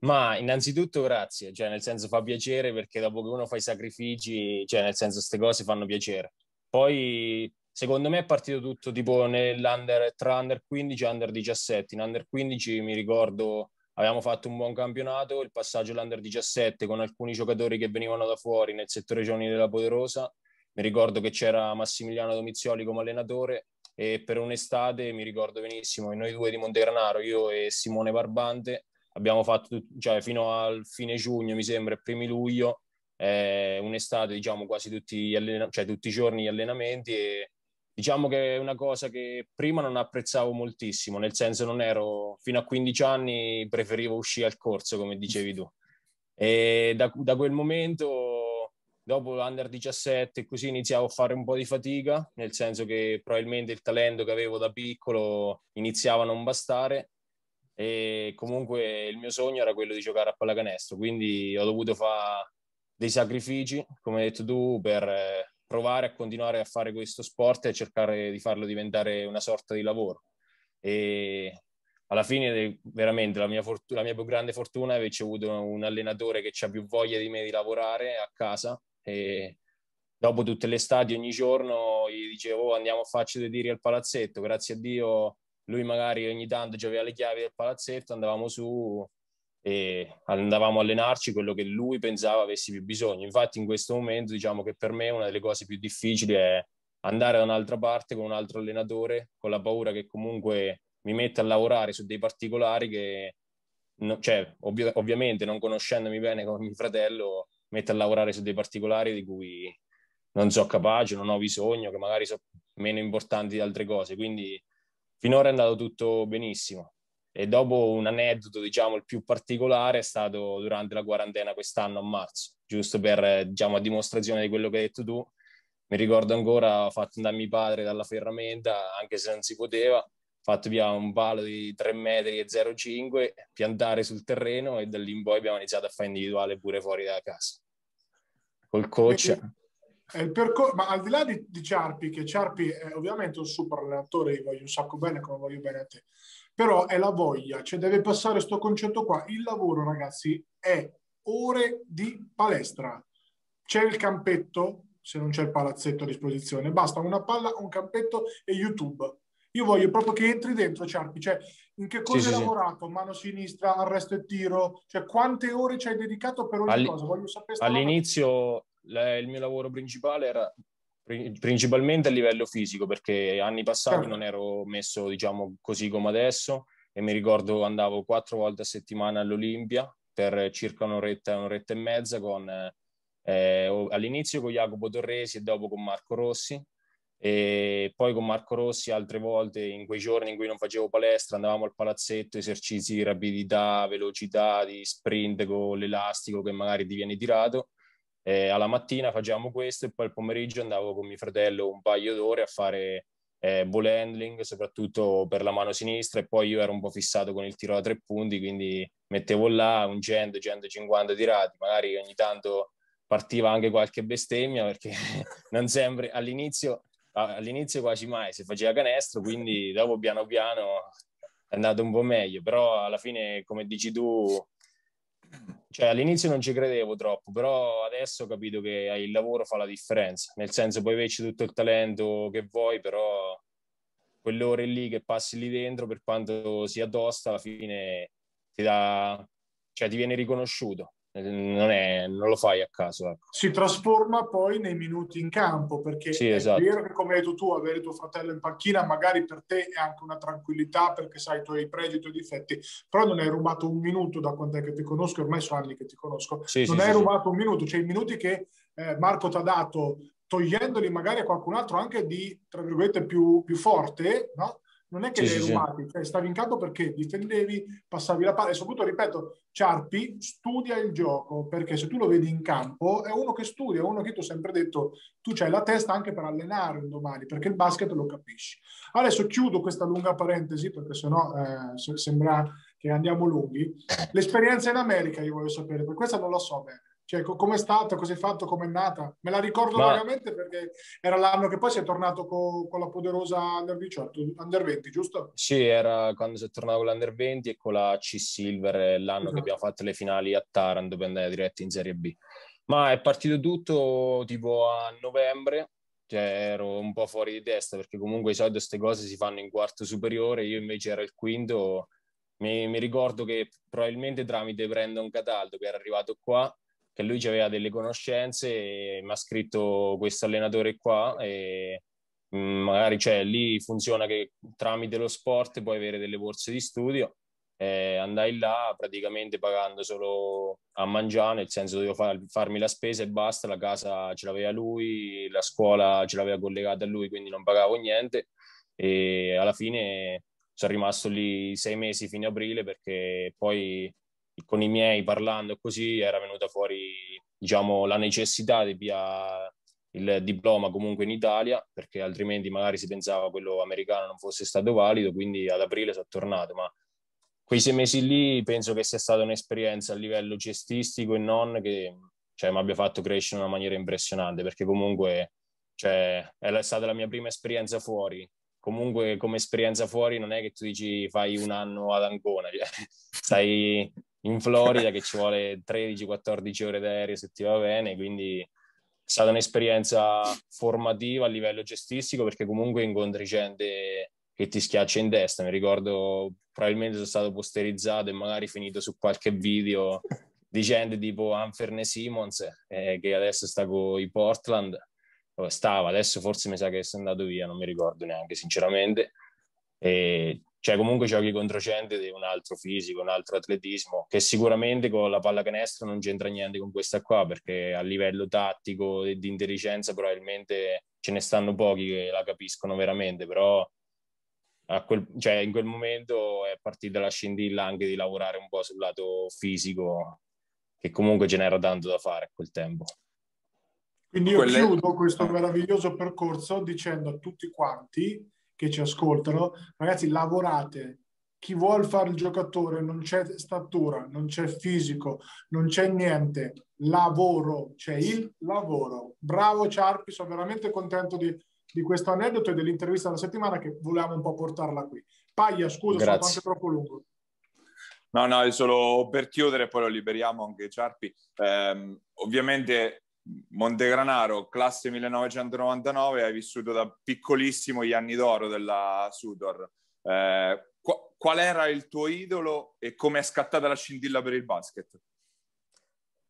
Ma innanzitutto grazie, cioè nel senso fa piacere perché dopo che uno fa i sacrifici, cioè nel senso queste cose fanno piacere. Poi secondo me è partito tutto tipo nell'under tra under 15 e under 17. In under 15 mi ricordo Abbiamo fatto un buon campionato, il passaggio all'Under 17 con alcuni giocatori che venivano da fuori nel settore giovani della Poderosa. Mi ricordo che c'era Massimiliano Domizioli come allenatore e per un'estate mi ricordo benissimo, noi due di Montegranaro, io e Simone Barbante, abbiamo fatto, cioè fino al fine giugno, mi sembra, primi luglio, eh, un'estate, diciamo, quasi tutti, allena- cioè, tutti i giorni gli allenamenti e diciamo che è una cosa che prima non apprezzavo moltissimo, nel senso non ero, fino a 15 anni preferivo uscire al corso, come dicevi tu. E da, da quel momento, dopo l'Under 17, così iniziavo a fare un po' di fatica, nel senso che probabilmente il talento che avevo da piccolo iniziava a non bastare e comunque il mio sogno era quello di giocare a pallacanestro, quindi ho dovuto fare dei sacrifici, come hai detto tu, per eh, provare a continuare a fare questo sport e cercare di farlo diventare una sorta di lavoro. E alla fine, veramente, la mia, fortuna, la mia più grande fortuna è aver avuto un allenatore che ha più voglia di me di lavorare a casa e dopo tutte le estati ogni giorno gli dicevo oh, andiamo a farci dei tiri al palazzetto, grazie a Dio lui magari ogni tanto aveva le chiavi del palazzetto, andavamo su e andavamo a allenarci quello che lui pensava avessi più bisogno. Infatti in questo momento diciamo che per me una delle cose più difficili è andare da un'altra parte con un altro allenatore, con la paura che comunque mi metta a lavorare su dei particolari che, no, cioè, ovvi- ovviamente non conoscendomi bene come mio fratello, mette a lavorare su dei particolari di cui non so capace, non ho bisogno, che magari sono meno importanti di altre cose. Quindi finora è andato tutto benissimo. E dopo un aneddoto, diciamo, il più particolare è stato durante la quarantena quest'anno a marzo, giusto per, diciamo, a dimostrazione di quello che hai detto tu. Mi ricordo ancora, ho fatto andare mio padre dalla ferramenta, anche se non si poteva, fatto via un palo di 3 metri e 0,5, piantare sul terreno e da lì in poi abbiamo iniziato a fare individuale pure fuori da casa. Col coach. Percor- ma al di là di, di Ciarpi, che Ciarpi è ovviamente un super allenatore, io voglio un sacco bene come voglio bene a te, però è la voglia, cioè deve passare questo concetto qua. Il lavoro, ragazzi, è ore di palestra. C'è il campetto, se non c'è il palazzetto a disposizione, basta una palla, un campetto e YouTube. Io voglio proprio che entri dentro, Ciarpi, cioè in che cosa sì, hai sì, lavorato? Sì. Mano sinistra, arresto e tiro, cioè quante ore ci hai dedicato per ogni All- cosa? Voglio sapere. All'inizio il mio lavoro principale era principalmente a livello fisico perché anni passati certo. non ero messo diciamo così come adesso e mi ricordo andavo quattro volte a settimana all'Olimpia per circa un'oretta, un'oretta e mezza con, eh, all'inizio con Jacopo Torresi e dopo con Marco Rossi e poi con Marco Rossi altre volte in quei giorni in cui non facevo palestra andavamo al palazzetto esercizi di rapidità, velocità, di sprint con l'elastico che magari ti viene tirato eh, alla mattina facevamo questo e poi al pomeriggio andavo con mio fratello un paio d'ore a fare eh, ball handling, soprattutto per la mano sinistra, e poi io ero un po' fissato con il tiro da tre punti, quindi mettevo là un 100, 150 tirati, magari ogni tanto partiva anche qualche bestemmia perché non sempre all'inizio, all'inizio quasi mai si faceva canestro, quindi dopo piano piano è andato un po' meglio, però alla fine, come dici tu, cioè all'inizio non ci credevo troppo, però adesso ho capito che il lavoro fa la differenza, nel senso puoi averci tutto il talento che vuoi, però quelle ore lì che passi lì dentro, per quanto sia tosta, alla fine ti dà, cioè ti viene riconosciuto non, è, non, lo fai a caso. Ecco. Si trasforma poi nei minuti in campo, perché sì, è esatto. vero che come hai detto tu, avere tuo fratello in panchina magari per te è anche una tranquillità perché sai i tuoi pregi, i tuoi difetti, però non hai rubato un minuto da quando è che ti conosco, ormai sono anni che ti conosco, sì, non sì, hai rubato un minuto, cioè i minuti che eh, Marco ti ha dato togliendoli magari a qualcun altro anche di, tra virgolette, più, più forte, no? Non è che sì, li hai sì, rubati, sì. Cioè, stavi in campo perché difendevi, passavi la palla e soprattutto, ripeto, Ciarpi studia il gioco perché se tu lo vedi in campo è uno che studia, è uno che tu hai sempre detto tu c'hai la testa anche per allenare un domani perché il basket lo capisci. Adesso chiudo questa lunga parentesi perché sennò eh, sembra che andiamo lunghi. L'esperienza in America io voglio sapere, per questa non la so bene. Cioè, come è stato, cosa hai fatto, come è nata? Me la ricordo Ma... vagamente perché era l'anno che poi si è tornato con, con la poderosa Under 18, Under 20, giusto? Sì, era quando si è tornato con l'Under 20 e con la C-Silver l'anno esatto. che abbiamo fatto le finali a Taranto per andare diretti in Serie B. Ma è partito tutto tipo a novembre, cioè ero un po' fuori di testa perché comunque di solito queste cose si fanno in quarto superiore, io invece ero il quinto. Mi, mi ricordo che probabilmente tramite Brandon Cataldo che era arrivato qua che lui aveva delle conoscenze e mi ha scritto questo allenatore qua e Mm, magari cioè, lì funziona che tramite lo sport puoi avere delle borse di studio. Eh, andai là praticamente pagando solo a mangiare, nel senso dovevo far, farmi la spesa e basta, la casa ce l'aveva lui, la scuola ce l'aveva collegata a lui, quindi non pagavo niente e alla fine sono rimasto lì sei mesi fino a aprile perché poi con i miei parlando così era venuta fuori diciamo la necessità di via il diploma comunque in Italia, perché altrimenti magari si pensava quello americano non fosse stato valido, quindi ad aprile sono tornato, ma quei sei mesi lì penso che sia stata un'esperienza a livello cestistico e non che cioè, mi abbia fatto crescere in una maniera impressionante, perché comunque cioè, è stata la mia prima esperienza fuori. Comunque come esperienza fuori non è che tu dici fai un anno ad Ancona, cioè, stai in Florida che ci vuole 13-14 ore d'aereo se ti va bene, quindi è stata un'esperienza formativa a livello gestistico perché comunque incontri gente che ti schiaccia in testa. Mi ricordo, probabilmente sono stato posterizzato e magari finito su qualche video di gente tipo Anferne Simons, eh, che adesso sta con i Portland, stava, adesso forse mi sa che è andato via, non mi ricordo neanche sinceramente. E cioè comunque giochi contro gente di un altro fisico, un altro atletismo, che sicuramente con la pallacanestro non c'entra niente con questa qua, perché a livello tattico e di intelligenza probabilmente ce ne stanno pochi che la capiscono veramente, però quel, cioè in quel momento è partita la scintilla anche di lavorare un po' sul lato fisico, che comunque ce n'era tanto da fare a quel tempo. Quindi io Quelle... chiudo questo meraviglioso percorso dicendo a tutti quanti che ci ascoltano, ragazzi, lavorate. Chi vuole fare il giocatore non c'è statura, non c'è fisico, non c'è niente. Lavoro, c'è il lavoro. Bravo Ciarpi, sono veramente contento di, di questo aneddoto e dell'intervista della settimana che volevamo un po' portarla qui. Paglia, scusa, sono anche troppo lungo. No, no, è solo per chiudere, poi lo liberiamo anche Ciarpi. Eh, ovviamente Montegranaro, classe 1999, hai vissuto da piccolissimo gli anni d'oro della Sudor. Eh, qu- qual era il tuo idolo e come è scattata la scintilla per il basket?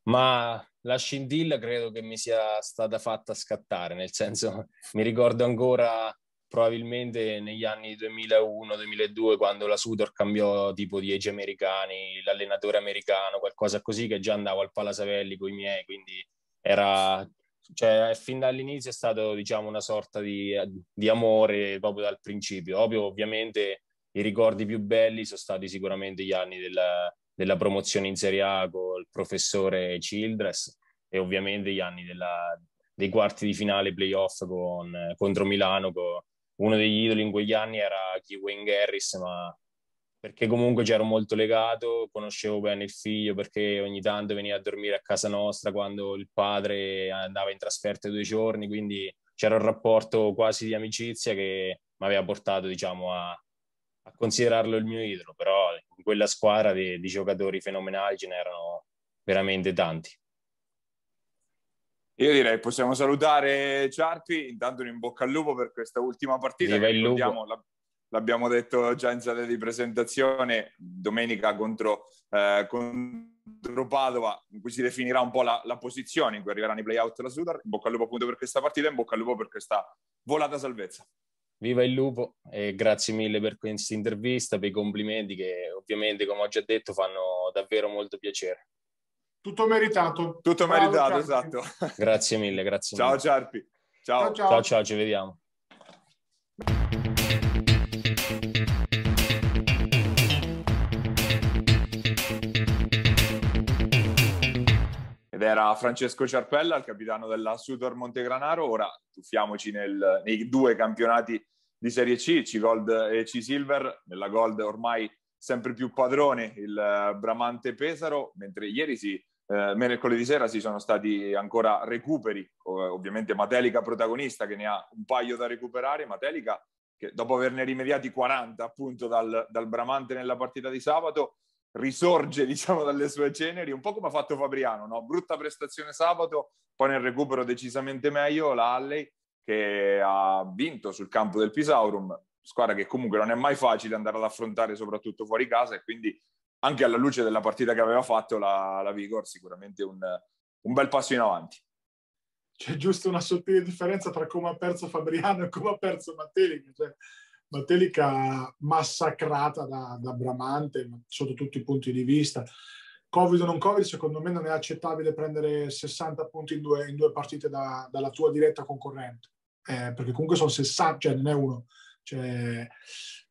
Ma la scintilla credo che mi sia stata fatta scattare, nel senso mi ricordo ancora probabilmente negli anni 2001-2002 quando la Sudor cambiò tipo di age americani, l'allenatore americano, qualcosa così che già andavo al Palasavelli con i miei, quindi era, cioè, fin dall'inizio è stato, diciamo, una sorta di, di amore proprio dal principio. Ovvio, ovviamente i ricordi più belli sono stati sicuramente gli anni della, della promozione in Serie A con il professore Childress e ovviamente gli anni della, dei quarti di finale playoff con, contro Milano. Con, uno degli idoli in quegli anni era Wayne Garris, ma perché comunque c'ero molto legato, conoscevo bene il figlio perché ogni tanto veniva a dormire a casa nostra quando il padre andava in trasferta due giorni, quindi c'era un rapporto quasi di amicizia che mi aveva portato diciamo a, a, considerarlo il mio idolo, però in quella squadra di, di giocatori fenomenali ce n'erano veramente tanti. Io direi possiamo salutare Ciarpi, intanto un in bocca al lupo per questa ultima partita. Viva il lupo. La, l'abbiamo detto già in sede di presentazione, domenica contro, eh, contro, Padova, in cui si definirà un po' la, la posizione in cui arriveranno i play-out della Sudar. In bocca al lupo appunto per questa partita, in bocca al lupo per questa volata salvezza. Viva il lupo e grazie mille per questa intervista, per i complimenti che ovviamente, come ho già detto, fanno davvero molto piacere. Tutto meritato. Tutto ciao, meritato, Ciarpi. esatto. Grazie mille, grazie ciao, mille. Ciarpi. Ciao. Ciao, ciao, ciao, ciao ci vediamo. Ed era Francesco Ciarpella, il capitano della Sudor Montegranaro. Ora tuffiamoci nel, nei due campionati di Serie C, C Gold e C Silver. Nella Gold ormai sempre più padrone il eh, Bramante Pesaro, mentre ieri si, eh, mercoledì sera si sono stati ancora recuperi, ovviamente Matelica protagonista che ne ha un paio da recuperare, Matelica che dopo averne rimediati 40 appunto dal, dal Bramante nella partita di sabato risorge diciamo dalle sue ceneri, un po' come ha fatto Fabriano, no? brutta prestazione sabato, poi nel recupero decisamente meglio la Halley che ha vinto sul campo del Pisaurum, squadra che comunque non è mai facile andare ad affrontare soprattutto fuori casa e quindi anche alla luce della partita che aveva fatto la, la Vigor sicuramente un, un bel passo in avanti. c'è giusto una sottile differenza tra come ha perso Fabriano e come ha perso Mattelica. Cioè, Mattelica massacrata da, da, Bramante sotto tutti i punti di vista. Covid o non Covid, secondo me non è accettabile prendere 60 punti in due, in due partite da, dalla tua diretta concorrente, eh, perché comunque sono 60, cioè non è uno. Cioè,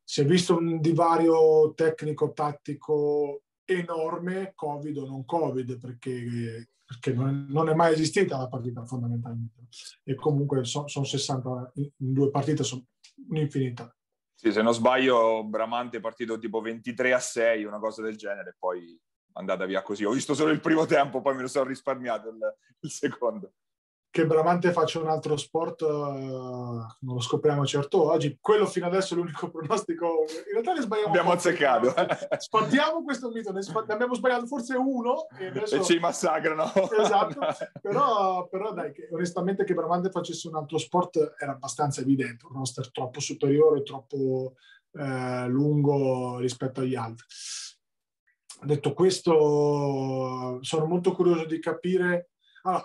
si è visto un divario tecnico-tattico enorme, Covid o non Covid, perché perché non è mai esistita la partita fondamentalmente. E comunque sono son 60 in due partite, sono un'infinità. Sì, se non sbaglio, Bramante è partito tipo 23 a 6, una cosa del genere, poi è andata via così. Ho visto solo il primo tempo, poi me lo sono risparmiato il, il secondo che Bramante faccia un altro sport uh, non lo scopriamo certo oggi. Quello fino adesso è l'unico pronostico. In realtà ne sbagliamo. Abbiamo azzeccato. Sfattiamo questo mito, ne, sp- ne, abbiamo sbagliato forse uno e, adesso... e ci massacrano. Esatto, però, però dai, che, onestamente che Bramante facesse un altro sport era abbastanza evidente, un roster troppo superiore, troppo eh, lungo rispetto agli altri. Detto questo, sono molto curioso di capire allora,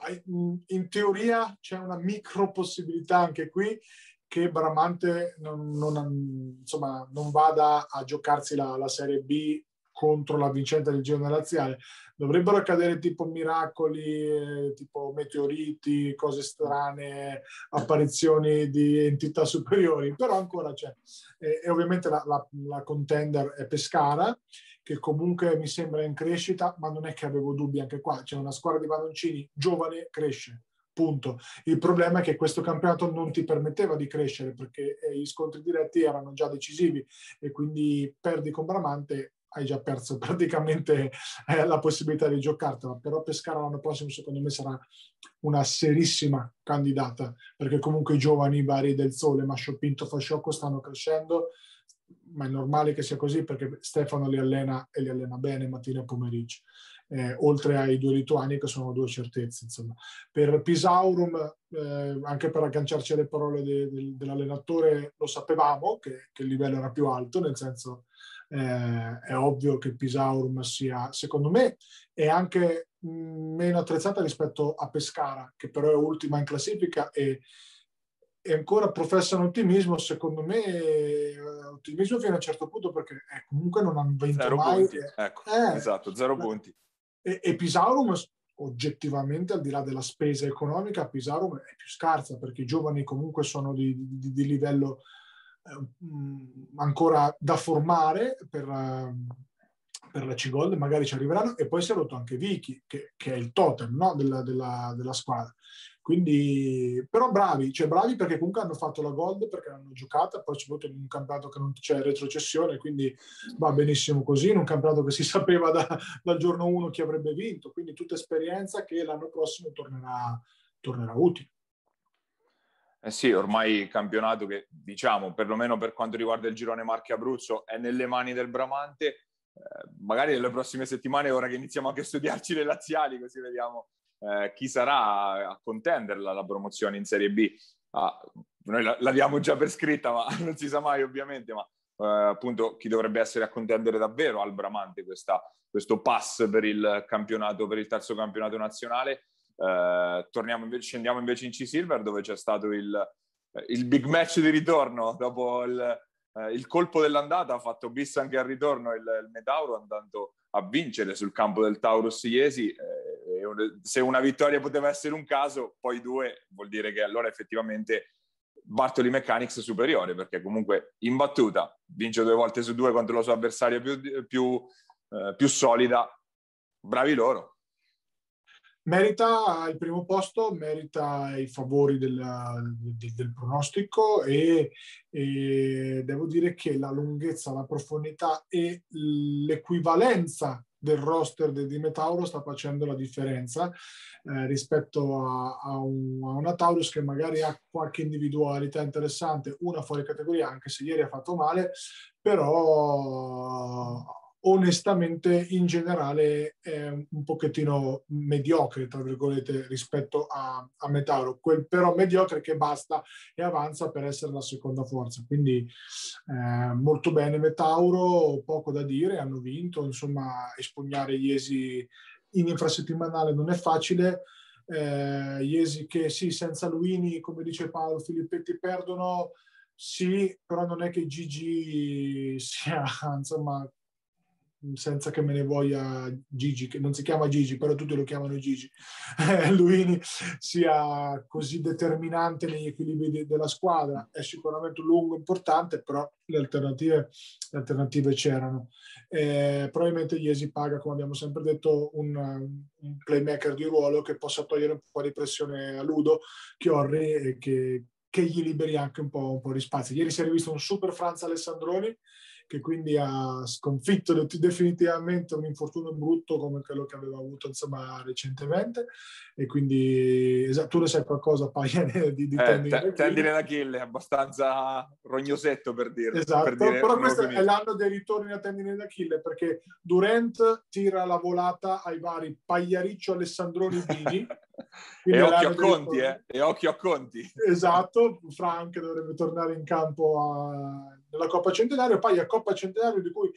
in teoria c'è una micro possibilità anche qui che Bramante non, non, insomma, non vada a giocarsi la, la, Serie B contro la vincente del Giro laziale. Dovrebbero accadere tipo miracoli, eh, tipo meteoriti, cose strane, apparizioni di entità superiori, però ancora c'è. E, e ovviamente la, la, la contender è Pescara che comunque mi sembra in crescita, ma non è che avevo dubbi anche qua. C'è una squadra di Madoncini giovane, cresce. Punto. Il problema è che questo campionato non ti permetteva di crescere perché eh, gli scontri diretti erano già decisivi e quindi perdi con Bramante hai già perso praticamente eh, la possibilità di giocartela. Però Pescara l'anno prossimo secondo me sarà una serissima candidata perché comunque i giovani vari del Sole, Mascio Pinto, Fasciocco stanno crescendo ma è normale che sia così perché Stefano li allena e li allena bene mattina e pomeriggio. Eh, oltre ai due lituani che sono due certezze. Insomma. Per Pisaurum, eh, anche per agganciarci alle parole de, de, dell'allenatore, lo sapevamo che, che, il livello era più alto, nel senso eh, è ovvio che Pisaurum sia, secondo me, è anche mh, meno attrezzata rispetto a Pescara, che però è ultima in classifica e e ancora professano ottimismo, secondo me eh, ottimismo fino a un certo punto perché eh, comunque non hanno vinto zero mai. Punti. Ecco, eh, esatto, zero punti. E, e, Pisaurum oggettivamente al di là della spesa economica Pisaurum è più scarsa perché i giovani comunque sono di, di, di livello eh, ancora da formare per, uh, per la C-Gold, magari ci arriveranno e poi si è rotto anche Vicky che, che è il totem no? della, della, della squadra quindi, però bravi, cioè bravi perché comunque hanno fatto la gold perché l'hanno giocata, poi soprattutto in un campionato che non c'è retrocessione, quindi va benissimo così, in un campionato che si sapeva da, dal giorno uno chi avrebbe vinto, quindi tutta esperienza che l'anno prossimo tornerà, tornerà utile. Eh sì, ormai il campionato che diciamo, perlomeno per quanto riguarda il girone Marche Abruzzo, è nelle mani del Bramante. Eh, magari nelle prossime settimane, ora che iniziamo anche a studiarci le laziali, così vediamo eh, chi sarà a contenderla la promozione in Serie B. Ah, noi l'abbiamo già per scritta, ma non si sa mai ovviamente, ma eh, appunto chi dovrebbe essere a contendere davvero al Bramante questa, questo pass per il campionato, per il terzo campionato nazionale. Eh, invece, scendiamo invece in C-Silver dove c'è stato il, il big match di ritorno dopo il, eh, il colpo dell'andata ha fatto bis anche al ritorno il, il Metauro andando a vincere sul campo del Taurus Iesi. Eh, se una vittoria poteva essere un caso, poi due vuol dire che allora effettivamente Bartoli Mechanics superiore, perché comunque in battuta vince due volte su due contro la sua avversaria più, più, eh, più solida. Bravi loro merita il primo posto, merita i favori del, del, del pronostico e, e, devo dire che la lunghezza, la profondità e l'equivalenza del roster di Metauro sta facendo la differenza eh, rispetto a, a, un, a, una Taurus che magari ha qualche individualità interessante, una fuori categoria, anche se ieri ha fatto male, però onestamente in generale è un pochettino mediocre, tra virgolette, rispetto a, a Metauro, quel però mediocre che basta e avanza per essere la seconda forza. Quindi eh, molto bene Metauro, poco da dire, hanno vinto, insomma, espugnare Iesi in infrasettimanale non è facile. Eh, Iesi che sì, senza Luini, come dice Paolo, Filippetti perdono, sì, però non è che Gigi sia, insomma, senza che me ne voglia Gigi, che non si chiama Gigi, però tutti lo chiamano Gigi, Luini sia così determinante negli equilibri de- della squadra. È sicuramente un lungo importante, però le alternative, le alternative c'erano. Eh, probabilmente Iesi paga, come abbiamo sempre detto, un, un, playmaker di ruolo che possa togliere un po' di pressione a Ludo, Chiorri e che, che gli liberi anche un po', un po' di spazio. Ieri si è rivisto un super Franz Alessandroni che quindi ha sconfitto definitivamente un infortunio brutto come quello che aveva avuto insomma recentemente. E quindi esatto, tu ne sai qualcosa Paia di, di eh, tendine, tendine d'Achille abbastanza rognosetto per dire esatto, per dire però questo è l'anno dei ritorni a tendine d'Achille perché Durant tira la volata ai vari Pagliariccio, Alessandroni Dini e occhio a Conti, eh? e occhio a Conti. Esatto, Frank dovrebbe tornare in campo a, nella Coppa Centenario, poi a Coppa Centenario di cui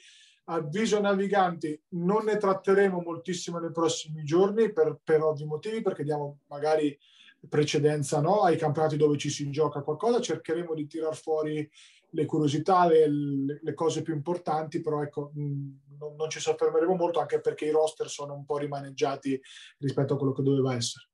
avviso naviganti non ne tratteremo moltissimo nei prossimi giorni per, per ovvi motivi, perché diamo magari precedenza no, ai campionati dove ci si gioca qualcosa, cercheremo di tirar fuori le curiosità, le, le cose più importanti, però ecco, mh, non, non, ci soffermeremo molto anche perché i roster sono un po' rimaneggiati rispetto a quello che doveva essere.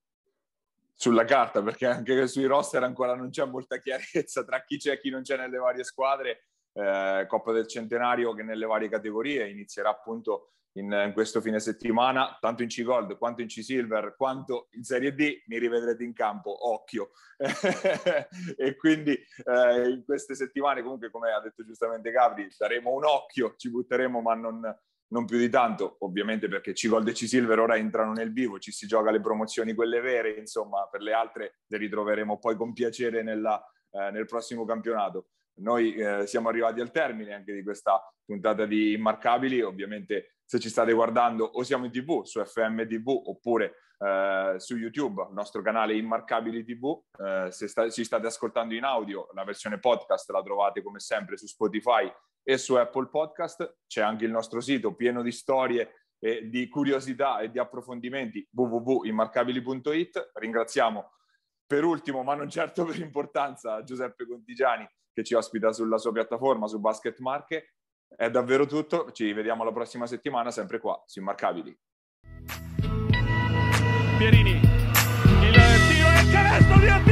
Sulla carta, perché anche sui roster ancora non c'è molta chiarezza tra chi c'è e chi non c'è nelle varie squadre eh, Coppa del Centenario che nelle varie categorie inizierà appunto in, in, questo fine settimana, tanto in C-Gold quanto in C-Silver, quanto in Serie D, mi rivedrete in campo, occhio. e quindi eh, in queste settimane, comunque, come ha detto giustamente Gabri, daremo un occhio, ci butteremo, ma non, non più di tanto, ovviamente perché C-Gold e C-Silver ora entrano nel vivo, ci si gioca le promozioni, quelle vere, insomma, per le altre le ritroveremo poi con piacere nella, eh, nel prossimo campionato. Noi eh, siamo arrivati al termine anche di questa puntata di Immarcabili. Ovviamente, se ci state guardando, o siamo in TV su FM TV oppure eh, su YouTube, il nostro canale Immarcabili TV. Eh, se sta- ci state ascoltando in audio, la versione podcast la trovate come sempre su Spotify e su Apple Podcast. C'è anche il nostro sito pieno di storie e di curiosità e di approfondimenti www.immarcabili.it. Ringraziamo per ultimo, ma non certo per importanza, Giuseppe Contigiani che ci ospita sulla sua piattaforma su Basket Marche. È davvero tutto, ci vediamo la prossima settimana sempre qua su Immarcabili. Pierini, il tiro e il canestro di Attilio!